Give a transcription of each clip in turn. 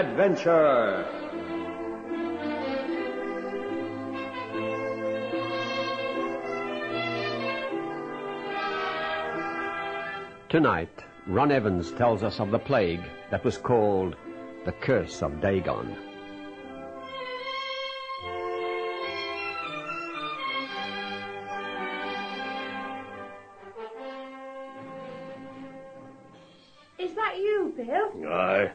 High Adventure. Tonight, Ron Evans tells us of the plague that was called the Curse of Dagon. Is that you, Bill? Aye.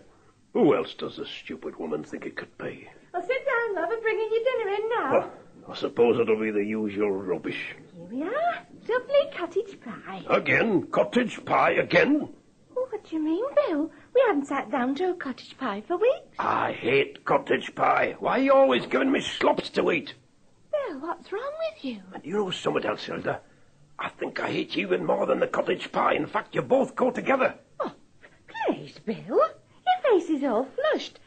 Who else does this stupid woman think it could be? Well, sit down, love. I'm bringing your dinner in now. Well, I suppose it'll be the usual rubbish. Here we are. Lovely cottage pie. Again? Cottage pie again? Oh, what do you mean, Bill? We haven't sat down to a cottage pie for weeks. I hate cottage pie. Why are you always giving me slops to eat? Bill, what's wrong with you? And you know something else, Hilda? I think I hate you even more than the cottage pie. In fact, you both go together. Oh, please, Bill. Your face is all flushed.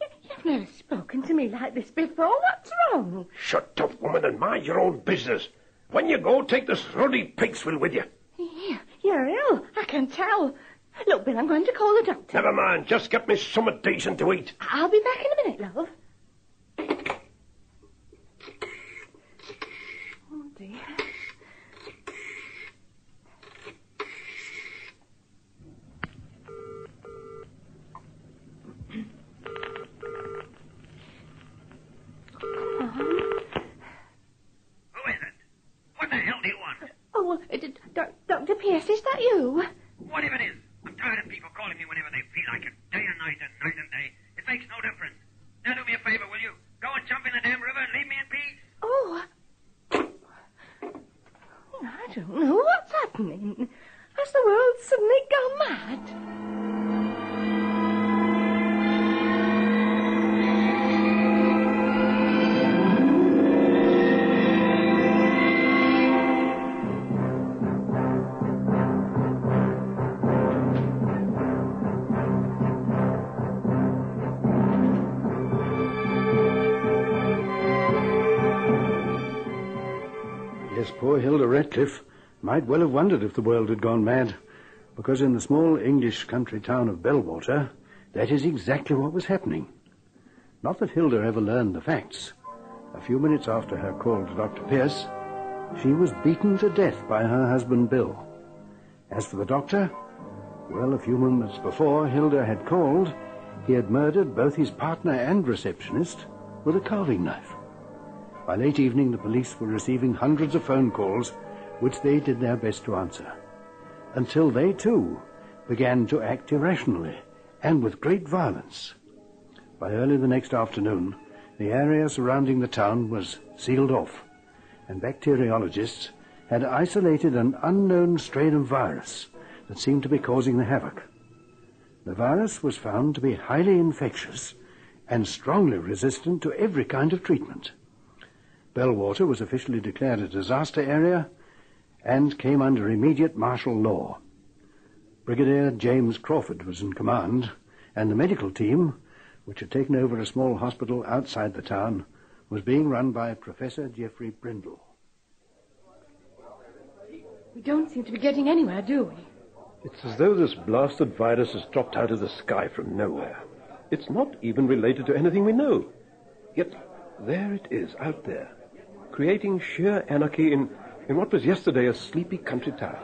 You, you've never spoken to me like this before. What's wrong? Shut up, woman, and mind your own business. When you go, take this ruddy pigswill with you. You- You're ill. I can tell. Look, Bill, I'm going to call the doctor. Never mind, just get me something decent to eat. I'll be back in a minute, love. Might well have wondered if the world had gone mad, because in the small English country town of Bellwater, that is exactly what was happening. Not that Hilda ever learned the facts. A few minutes after her call to Dr. Pierce, she was beaten to death by her husband Bill. As for the doctor, well, a few moments before Hilda had called, he had murdered both his partner and receptionist with a carving knife. By late evening, the police were receiving hundreds of phone calls, which they did their best to answer, until they too began to act irrationally and with great violence. By early the next afternoon, the area surrounding the town was sealed off, and bacteriologists had isolated an unknown strain of virus that seemed to be causing the havoc. The virus was found to be highly infectious and strongly resistant to every kind of treatment. Bellwater was officially declared a disaster area and came under immediate martial law. Brigadier James Crawford was in command, and the medical team, which had taken over a small hospital outside the town, was being run by Professor Geoffrey Brindle. We don't seem to be getting anywhere, do we? It's as though this blasted virus has dropped out of the sky from nowhere. It's not even related to anything we know. Yet there it is, out there, creating sheer anarchy in, in what was yesterday a sleepy country town.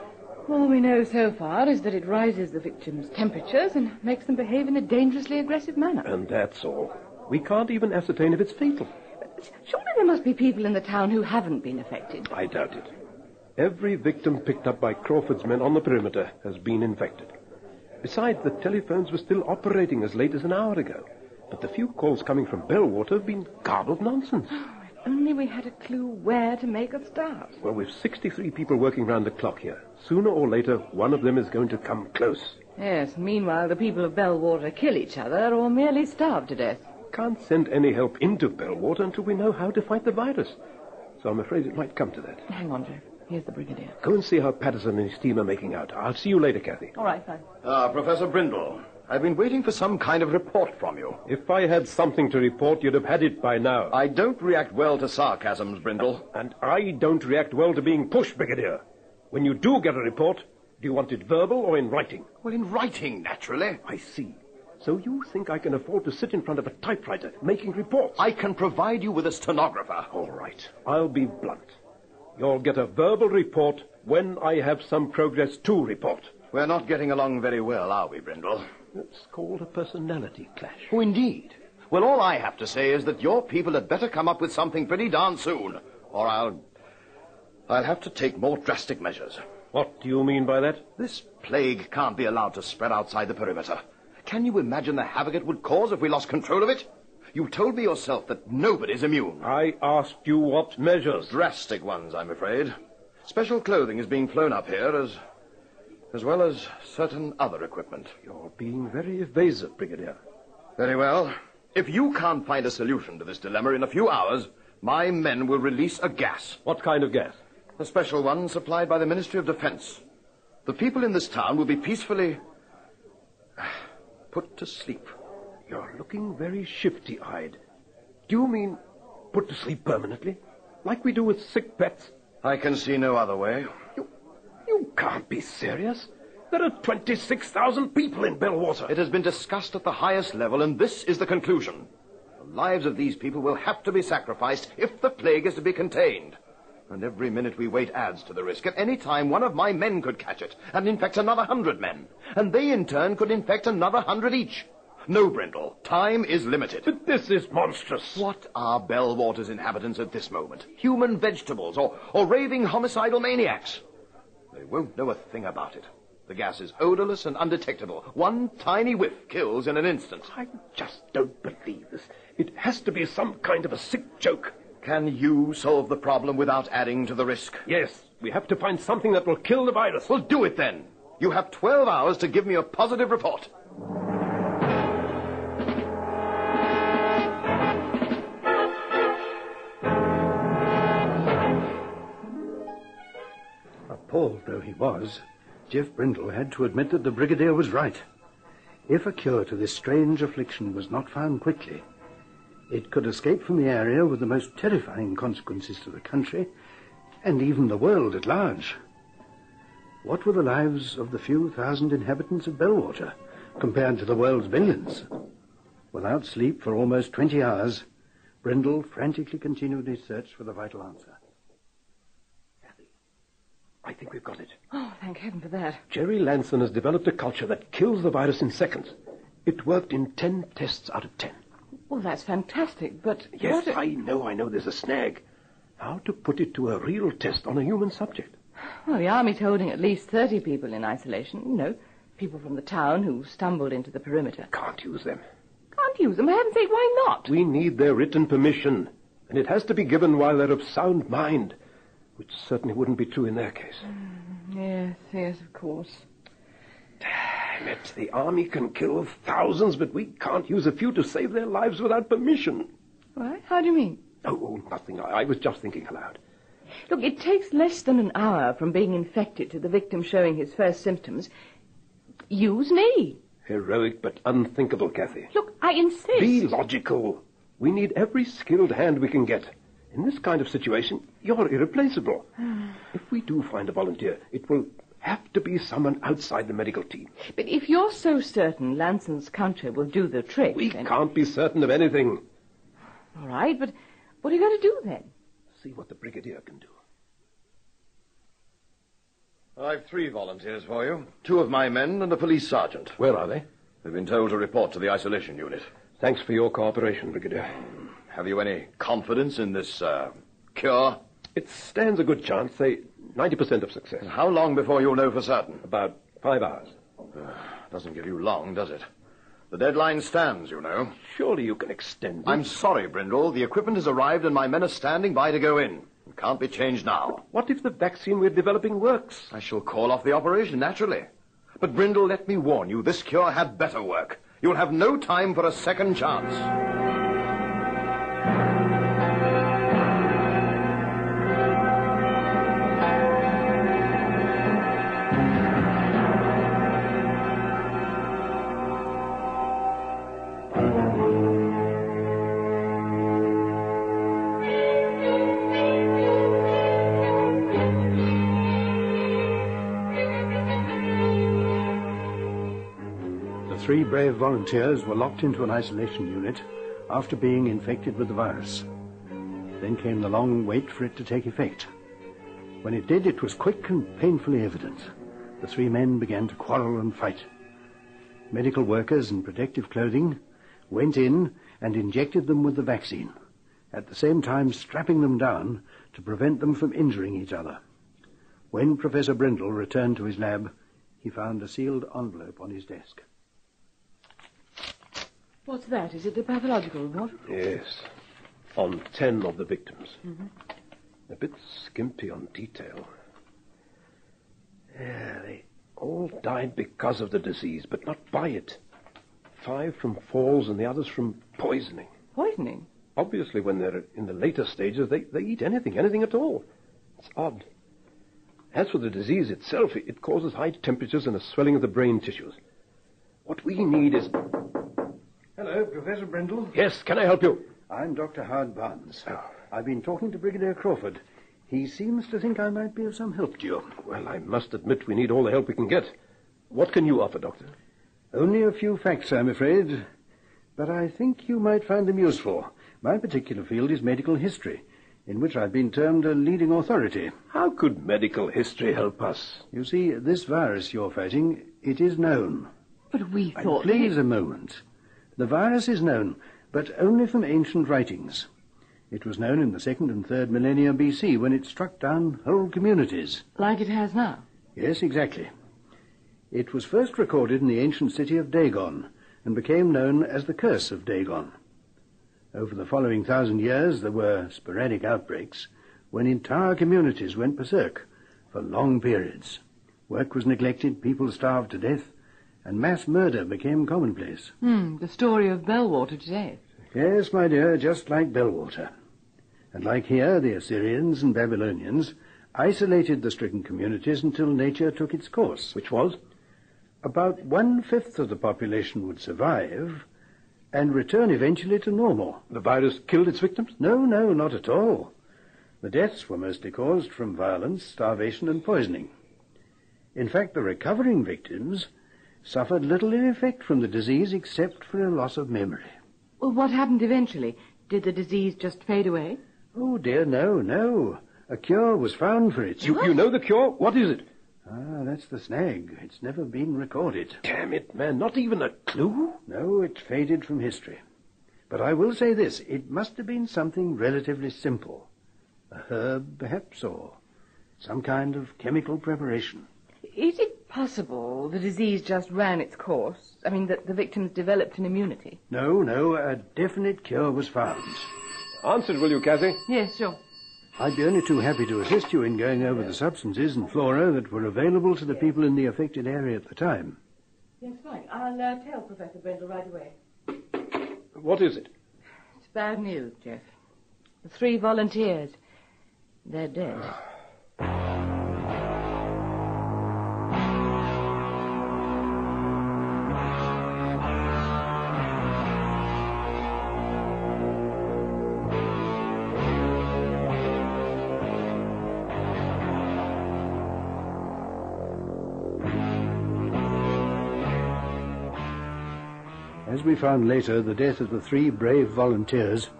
All we know so far is that it rises the victims' temperatures and makes them behave in a dangerously aggressive manner. And that's all. We can't even ascertain if it's fatal. Surely there must be people in the town who haven't been affected. I doubt it. Every victim picked up by Crawford's men on the perimeter has been infected. Besides, the telephones were still operating as late as an hour ago. But the few calls coming from Bellwater have been garbled nonsense. If only we had a clue where to make a start. Well, we've 63 people working round the clock here. Sooner or later, one of them is going to come close. Yes, meanwhile the people of Bellwater kill each other or merely starve to death. Can't send any help into Bellwater until we know how to fight the virus. So I'm afraid it might come to that. Hang on, Jeff. Here's the brigadier. Go and see how Patterson and his team are making out. I'll see you later, Kathy. All right, fine. Ah, Professor Brindle. I've been waiting for some kind of report from you. If I had something to report, you'd have had it by now. I don't react well to sarcasms, Brindle. And I don't react well to being pushed, Brigadier. When you do get a report, do you want it verbal or in writing? Well, in writing, naturally. I see. So you think I can afford to sit in front of a typewriter making reports? I can provide you with a stenographer. All right. I'll be blunt. You'll get a verbal report when I have some progress to report. We're not getting along very well, are we, Brindle? It's called a personality clash. Oh, indeed. Well, all I have to say is that your people had better come up with something pretty darn soon, or I'll. I'll have to take more drastic measures. What do you mean by that? This plague can't be allowed to spread outside the perimeter. Can you imagine the havoc it would cause if we lost control of it? You told me yourself that nobody's immune. I asked you what measures. Drastic ones, I'm afraid. Special clothing is being flown up here as as well as certain other equipment. You're being very evasive, Brigadier. Very well. If you can't find a solution to this dilemma in a few hours, my men will release a gas. What kind of gas? A special one supplied by the Ministry of Defense. The people in this town will be peacefully put to sleep. You're looking very shifty eyed. Do you mean put to sleep permanently? Like we do with sick pets? I can see no other way. You, can't be serious. There are 26,000 people in Bellwater. It has been discussed at the highest level, and this is the conclusion. The lives of these people will have to be sacrificed if the plague is to be contained. And every minute we wait adds to the risk. At any time, one of my men could catch it and infect another hundred men. And they, in turn, could infect another hundred each. No, Brindle. Time is limited. But this is monstrous. What are Bellwater's inhabitants at this moment? Human vegetables or, or raving homicidal maniacs? They won't know a thing about it. The gas is odorless and undetectable. One tiny whiff kills in an instant. I just don't believe this. It has to be some kind of a sick joke. Can you solve the problem without adding to the risk? Yes, we have to find something that will kill the virus. Well, do it then. You have 12 hours to give me a positive report. Appalled though he was, Jeff Brindle had to admit that the Brigadier was right. If a cure to this strange affliction was not found quickly, it could escape from the area with the most terrifying consequences to the country and even the world at large. What were the lives of the few thousand inhabitants of Bellwater compared to the world's billions? Without sleep for almost 20 hours, Brindle frantically continued his search for the vital answer. I think we've got it. Oh, thank heaven for that. Jerry Lanson has developed a culture that kills the virus in seconds. It worked in 10 tests out of 10. Well, that's fantastic, but Yes. I know, I know there's a snag. How to put it to a real test on a human subject? Well, the army's holding at least 30 people in isolation. You know, people from the town who stumbled into the perimeter. Can't use them. Can't use them. For heaven's sake, why not? We need their written permission, and it has to be given while they're of sound mind, which certainly wouldn't be true in their case. Mm, yes, yes, of course. Damn it, the army can kill thousands, but we can't use a few to save their lives without permission. What? How do you mean? Oh, oh, nothing. I, I was just thinking aloud. Look, it takes less than an hour from being infected to the victim showing his first symptoms. Use me. Heroic but unthinkable, Kathy. Look, I insist. Be logical. We need every skilled hand we can get. In this kind of situation, you're irreplaceable. if we do find a volunteer, it will have to be someone outside the medical team. But if you're so certain Lanson's culture will do the trick, We then... can't be certain of anything. All right, but what are you going to do then? See what the brigadier can do. I've three volunteers for you. Two of my men and a police sergeant. Where are they? They've been told to report to the isolation unit. Thanks for your cooperation, Brigadier. Have you any confidence in this, uh, cure? It stands a good chance, say 90% of success. How long before you'll know for certain? About five hours. Doesn't give you long, does it? The deadline stands, you know. Surely you can extend it. I'm sorry, Brindle. The equipment has arrived and my men are standing by to go in. It can't be changed now. What if the vaccine we're developing works? I shall call off the operation, naturally. But, Brindle, let me warn you, this cure had better work. You'll have no time for a second chance. The three brave volunteers were locked into an isolation unit after being infected with the virus. Then came the long wait for it to take effect. When it did, it was quick and painfully evident. The three men began to quarrel and fight. Medical workers in protective clothing went in and injected them with the vaccine, at the same time strapping them down to prevent them from injuring each other. When Professor Brindle returned to his lab, he found a sealed envelope on his desk. What's that? Is it the pathological report? Yes. On ten of the victims. Mm-hmm. A bit skimpy on detail. Yeah, they all died because of the disease, but not by it. Five from falls and the others from poisoning. Poisoning? Obviously, when they're in the later stages, they, they eat anything, anything at all. It's odd. As for the disease itself, it, it causes high temperatures and a swelling of the brain tissues. What we need is. Hello, Professor Brindle. Yes, can I help you? I'm Dr. Howard Barnes. Oh. I've been talking to Brigadier Crawford. He seems to think I might be of some help to you. Well, I must admit we need all the help we can get. What can you offer, Doctor? Only a few facts, I'm afraid. But I think you might find them useful. My particular field is medical history, in which I've been termed a leading authority. How could medical history help us? You see, this virus you're fighting, it is known. But we And thought. please a moment. The virus is known, but only from ancient writings. It was known in the second and third millennia BC when it struck down whole communities. Like it has now. Yes, exactly. It was first recorded in the ancient city of Dagon and became known as the Curse of Dagon. Over the following thousand years, there were sporadic outbreaks when entire communities went berserk for long periods. Work was neglected, people starved to death, and mass murder became commonplace. Hmm, the story of Bellwater today. Yes, my dear, just like Bellwater. And like here, the Assyrians and Babylonians isolated the stricken communities until nature took its course. Which was? About one fifth of the population would survive and return eventually to normal. The virus killed its victims? No, no, not at all. The deaths were mostly caused from violence, starvation, and poisoning. In fact, the recovering victims suffered little in effect from the disease except for a loss of memory. Well, what happened eventually? Did the disease just fade away? Oh, dear, no, no. A cure was found for it. You, you know the cure? What is it? Ah, that's the snag. It's never been recorded. Damn it, man. Not even a clue? No, it faded from history. But I will say this it must have been something relatively simple. A herb, perhaps, or some kind of chemical preparation. Is it possible the disease just ran its course? I mean, that the victims developed an immunity? No, no, a definite cure was found. Answer it, will you, Cassie? Yes, sure. I'd be only too happy to assist you in going over the substances and flora that were available to the people in the affected area at the time. Yes, fine. I'll uh, tell Professor Brindle right away. What is it? It's bad news, Jeff. The three volunteers, they're dead. As we found later, the death of the three brave volunteers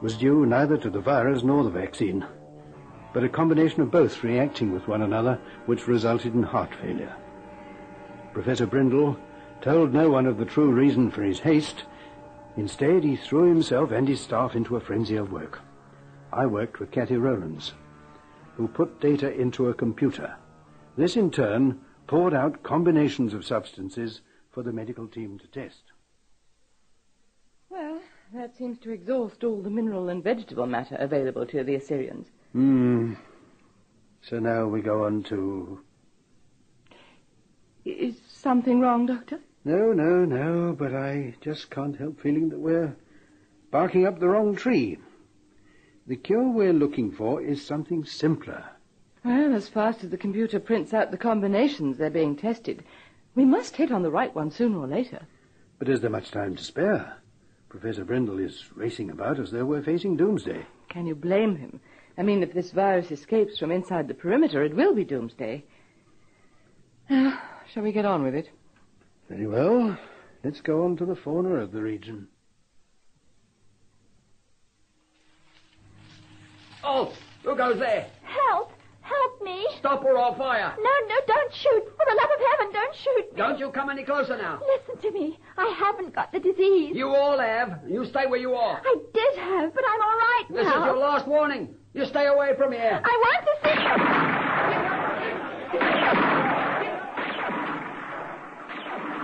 was due neither to the virus nor the vaccine, but a combination of both reacting with one another, which resulted in heart failure. Professor Brindle told no one of the true reason for his haste. Instead, he threw himself and his staff into a frenzy of work. I worked with Kathy Rowlands, who put data into a computer. This, in turn, poured out combinations of substances for the medical team to test. That seems to exhaust all the mineral and vegetable matter available to the Assyrians. Hmm. So now we go on to. Is something wrong, Doctor? No, no, no, but I just can't help feeling that we're barking up the wrong tree. The cure we're looking for is something simpler. Well, as fast as the computer prints out the combinations they're being tested, we must hit on the right one sooner or later. But is there much time to spare? Professor Brindle is racing about as though we're facing doomsday. Can you blame him? I mean, if this virus escapes from inside the perimeter, it will be doomsday. Now, shall we get on with it? Very well. let's go on to the fauna of the region. Oh, who goes there? Help! Help me! Stop or I'll fire. No, no, don't shoot. For the love of heaven, don't shoot me. Don't you come any closer now. Listen to me. I haven't got the disease. You all have. You stay where you are. I did have, but I'm all right This now. is your last warning. You stay away from here. I want to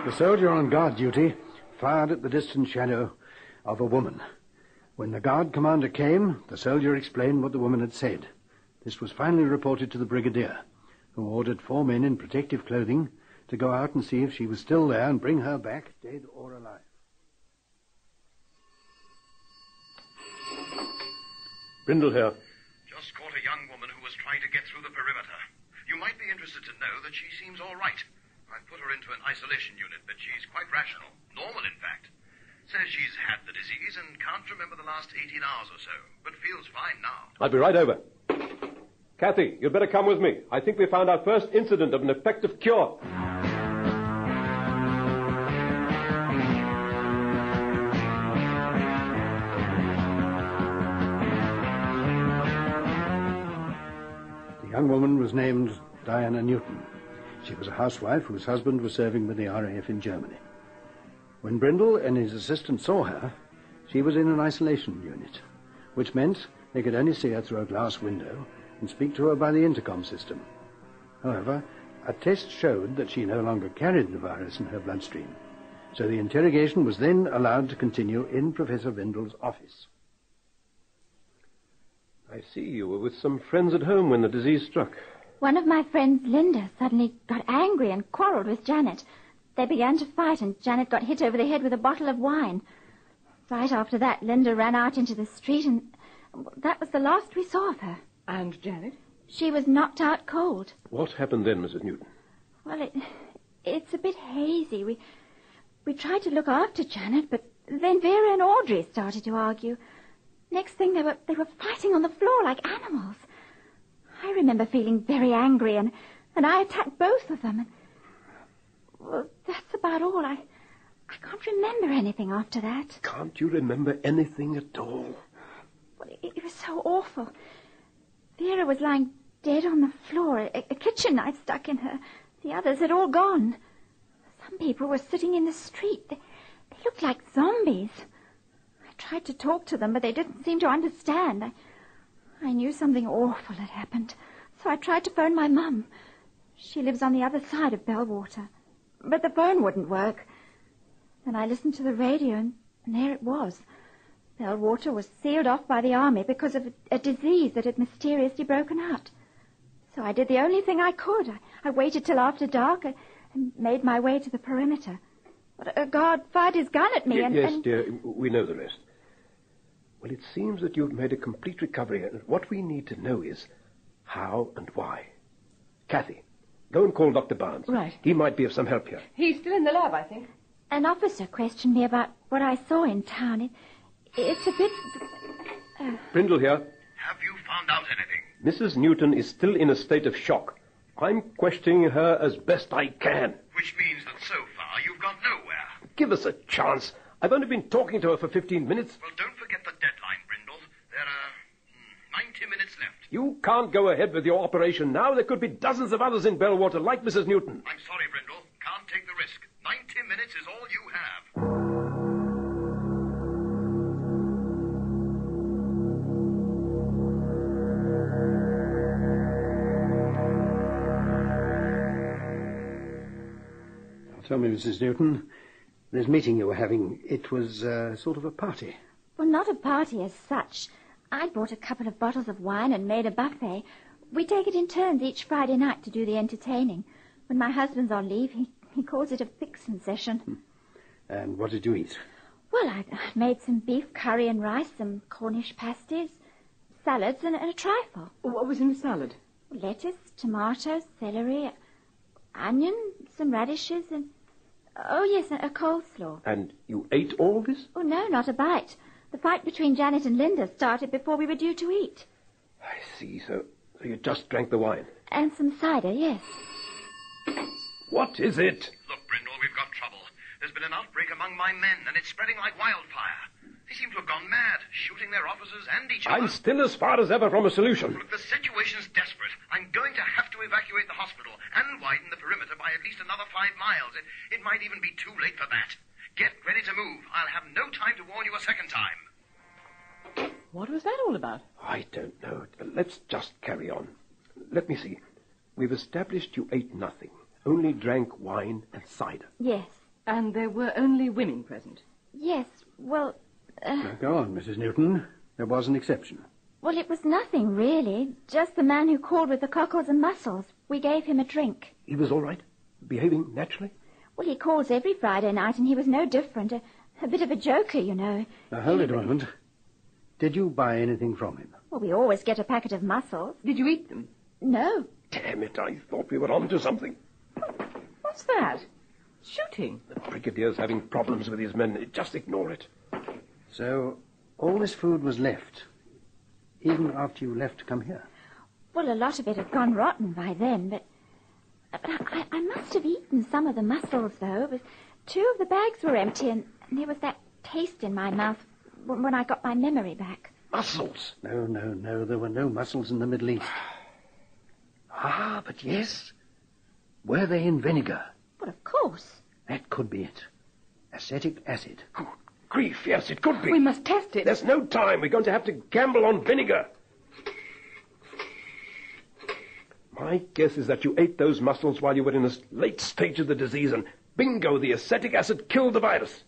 see. The soldier on guard duty fired at the distant shadow of a woman. When the guard commander came, the soldier explained what the woman had said. This was finally reported to the brigadier, who ordered four men in protective clothing to go out and see if she was still there and bring her back, dead or alive. Brindle here. Just caught a young woman who was trying to get through the perimeter. You might be interested to know that she seems all right. I've put her into an isolation unit, but she's quite rational. Normal, in fact. Says she's had the disease and can't remember the last 18 hours or so, but feels fine now. I'll be right over. Kathy, you'd better come with me. I think we found our first incident of an effective cure. The young woman was named Diana Newton. She was a housewife whose husband was serving with the RAF in Germany. When Brindle and his assistant saw her, she was in an isolation unit, which meant they could only see her through a glass window and speak to her by the intercom system. However, a test showed that she no longer carried the virus in her bloodstream, so the interrogation was then allowed to continue in Professor Brindle's office. I see you were with some friends at home when the disease struck. One of my friends, Linda, suddenly got angry and quarreled with Janet. They began to fight, and Janet got hit over the head with a bottle of wine. Right after that, Linda ran out into the street, and that was the last we saw of her. And Janet? She was knocked out cold. What happened then, Mrs. Newton? Well, it, it's a bit hazy. We, we tried to look after Janet, but then Vera and Audrey started to argue. Next thing, they were, they were fighting on the floor like animals. I remember feeling very angry, and, and I attacked both of them. And, well, that's about all. I, I can't remember anything after that. Can't you remember anything at all? Well, it, it was so awful. Vera was lying dead on the floor, a, a kitchen knife stuck in her. The others had all gone. Some people were sitting in the street. They, they looked like zombies. I tried to talk to them, but they didn't seem to understand. I, I knew something awful had happened, so I tried to phone my mum. She lives on the other side of Bellwater. But the phone wouldn't work. Then I listened to the radio, and, and there it was. Bellwater was sealed off by the army because of a, a disease that had mysteriously broken out. So I did the only thing I could. I, I waited till after dark and, and made my way to the perimeter. But uh, a guard fired his gun at me, Y- and, yes, and dear, we know the rest. Well, it seems that you've made a complete recovery, and what we need to know is how and why. Kathy, go and call Dr. Barnes. Right. He might be of some help here. He's still in the lab, I think. an officer questioned me about what I saw in town. It, it's a bit. Brindle here. Have you found out anything? Mrs. Newton is still in a state of shock. I'm questioning her as best I can. Which means that so far you've got nowhere. Give us a chance. I've only been talking to her for 15 minutes. Well, don't forget the deadline, Brindle. There are hmm, 90 minutes left. You can't go ahead with your operation now. There could be dozens of others in Bellwater like Mrs. Newton. I'm sorry, Brindle. Tell me, Mrs. Newton, this meeting you were having, it was uh, sort of a party. Well, not a party as such. I bought a couple of bottles of wine and made a buffet. We take it in turns each Friday night to do the entertaining. When my husband's on leave, he, he calls it a fixin' session. And what did you eat? Well, I, I made some beef curry and rice, some Cornish pasties, salads, and, and a trifle. What was in the salad? Lettuce, tomatoes, celery, onion, some radishes, and... Oh, yes, a, a coleslaw. And you ate all this? Oh, no, not a bite. The fight between Janet and Linda started before we were due to eat. I see. So, so you just drank the wine. And some cider, yes. What is it? Look, Brindle, we've got trouble. There's been an outbreak among my men, and it's spreading like wildfire. They seem to have gone mad, shooting their officers and each other. I'm still as far as ever from a solution. Look, the situation's desperate. I'm going to have to evacuate the hospital and widen the perimeter by at least another five miles. It, it might even be too late for that. Get ready to move. I'll have no time to warn you a second time. What was that all about? I don't know. Let's just carry on. Let me see. We've established you ate nothing, only drank wine and cider. Yes. And there were only women present. Yes. Well, uh, Now, go on, Mrs. Newton. There was an exception. well, it was nothing really. Just the man who called with the cockles and mussels. We gave him a drink. He was all right? Behaving naturally? Well, he calls every Friday night, and he was no different. A, a bit of a joker, you know. Now, hold it a moment. Did you buy anything from him? Well, we always get a packet of mussels. Did you eat them? No. Damn it, I thought we were on to something. What's that? Shooting. The Brigadier's having problems with his men. Just ignore it. So, all this food was left, even after you left to come here? Well, a lot of it had gone rotten by then, but, but I, I must have eaten some of the mussels, though. It was, two of the bags were empty, and, and there was that taste in my mouth when, when I got my memory back. Mussels? No, no, no. There were no mussels in the Middle East. Ah, but yes. Were they in vinegar? Well, of course. That could be it. Acetic acid. Good grief, yes, it could be. We must test it. There's no time. We're going to have to gamble on vinegar. My guess is that you ate those mussels while you were in a late stage of the disease, and bingo, the acetic acid killed the virus.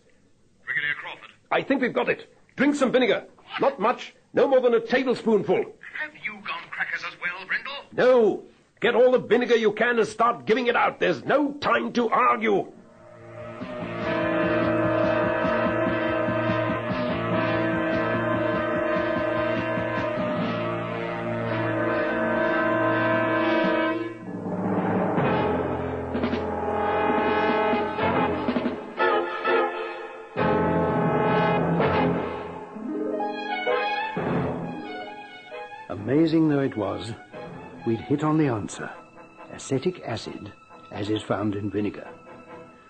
Brigadier Crawford, I think we've got it. Drink some vinegar. Not much. No more than a tablespoonful. have you gone crackers as well, Brindle? No. Get all the vinegar you can and start giving it out. There's no time to argue. Amazing though it was, we'd hit on the answer. Acetic acid, as is found in vinegar.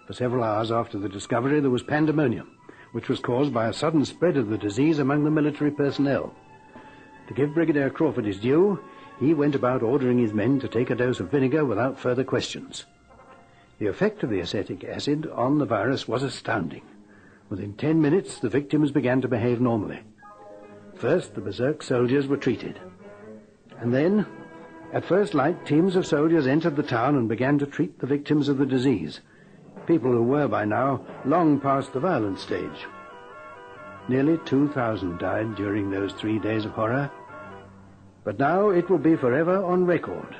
For several hours after the discovery, there was pandemonium, which was caused by a sudden spread of the disease among the military personnel. To give Brigadier Crawford his due, he went about ordering his men to take a dose of vinegar without further questions. The effect of the acetic acid on the virus was astounding. Within ten minutes, the victims began to behave normally. First, the berserk soldiers were treated. And then, at first light, teams of soldiers entered the town and began to treat the victims of the disease. People who were by now long past the violent stage. Nearly 2,000 died during those three days of horror. But now it will be forever on record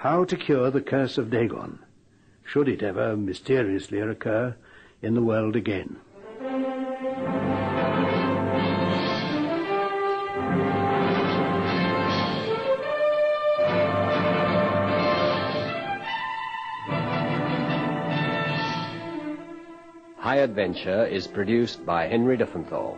how to cure the curse of Dagon, should it ever mysteriously occur in the world again. High Adventure is produced by Henry Diffenthal.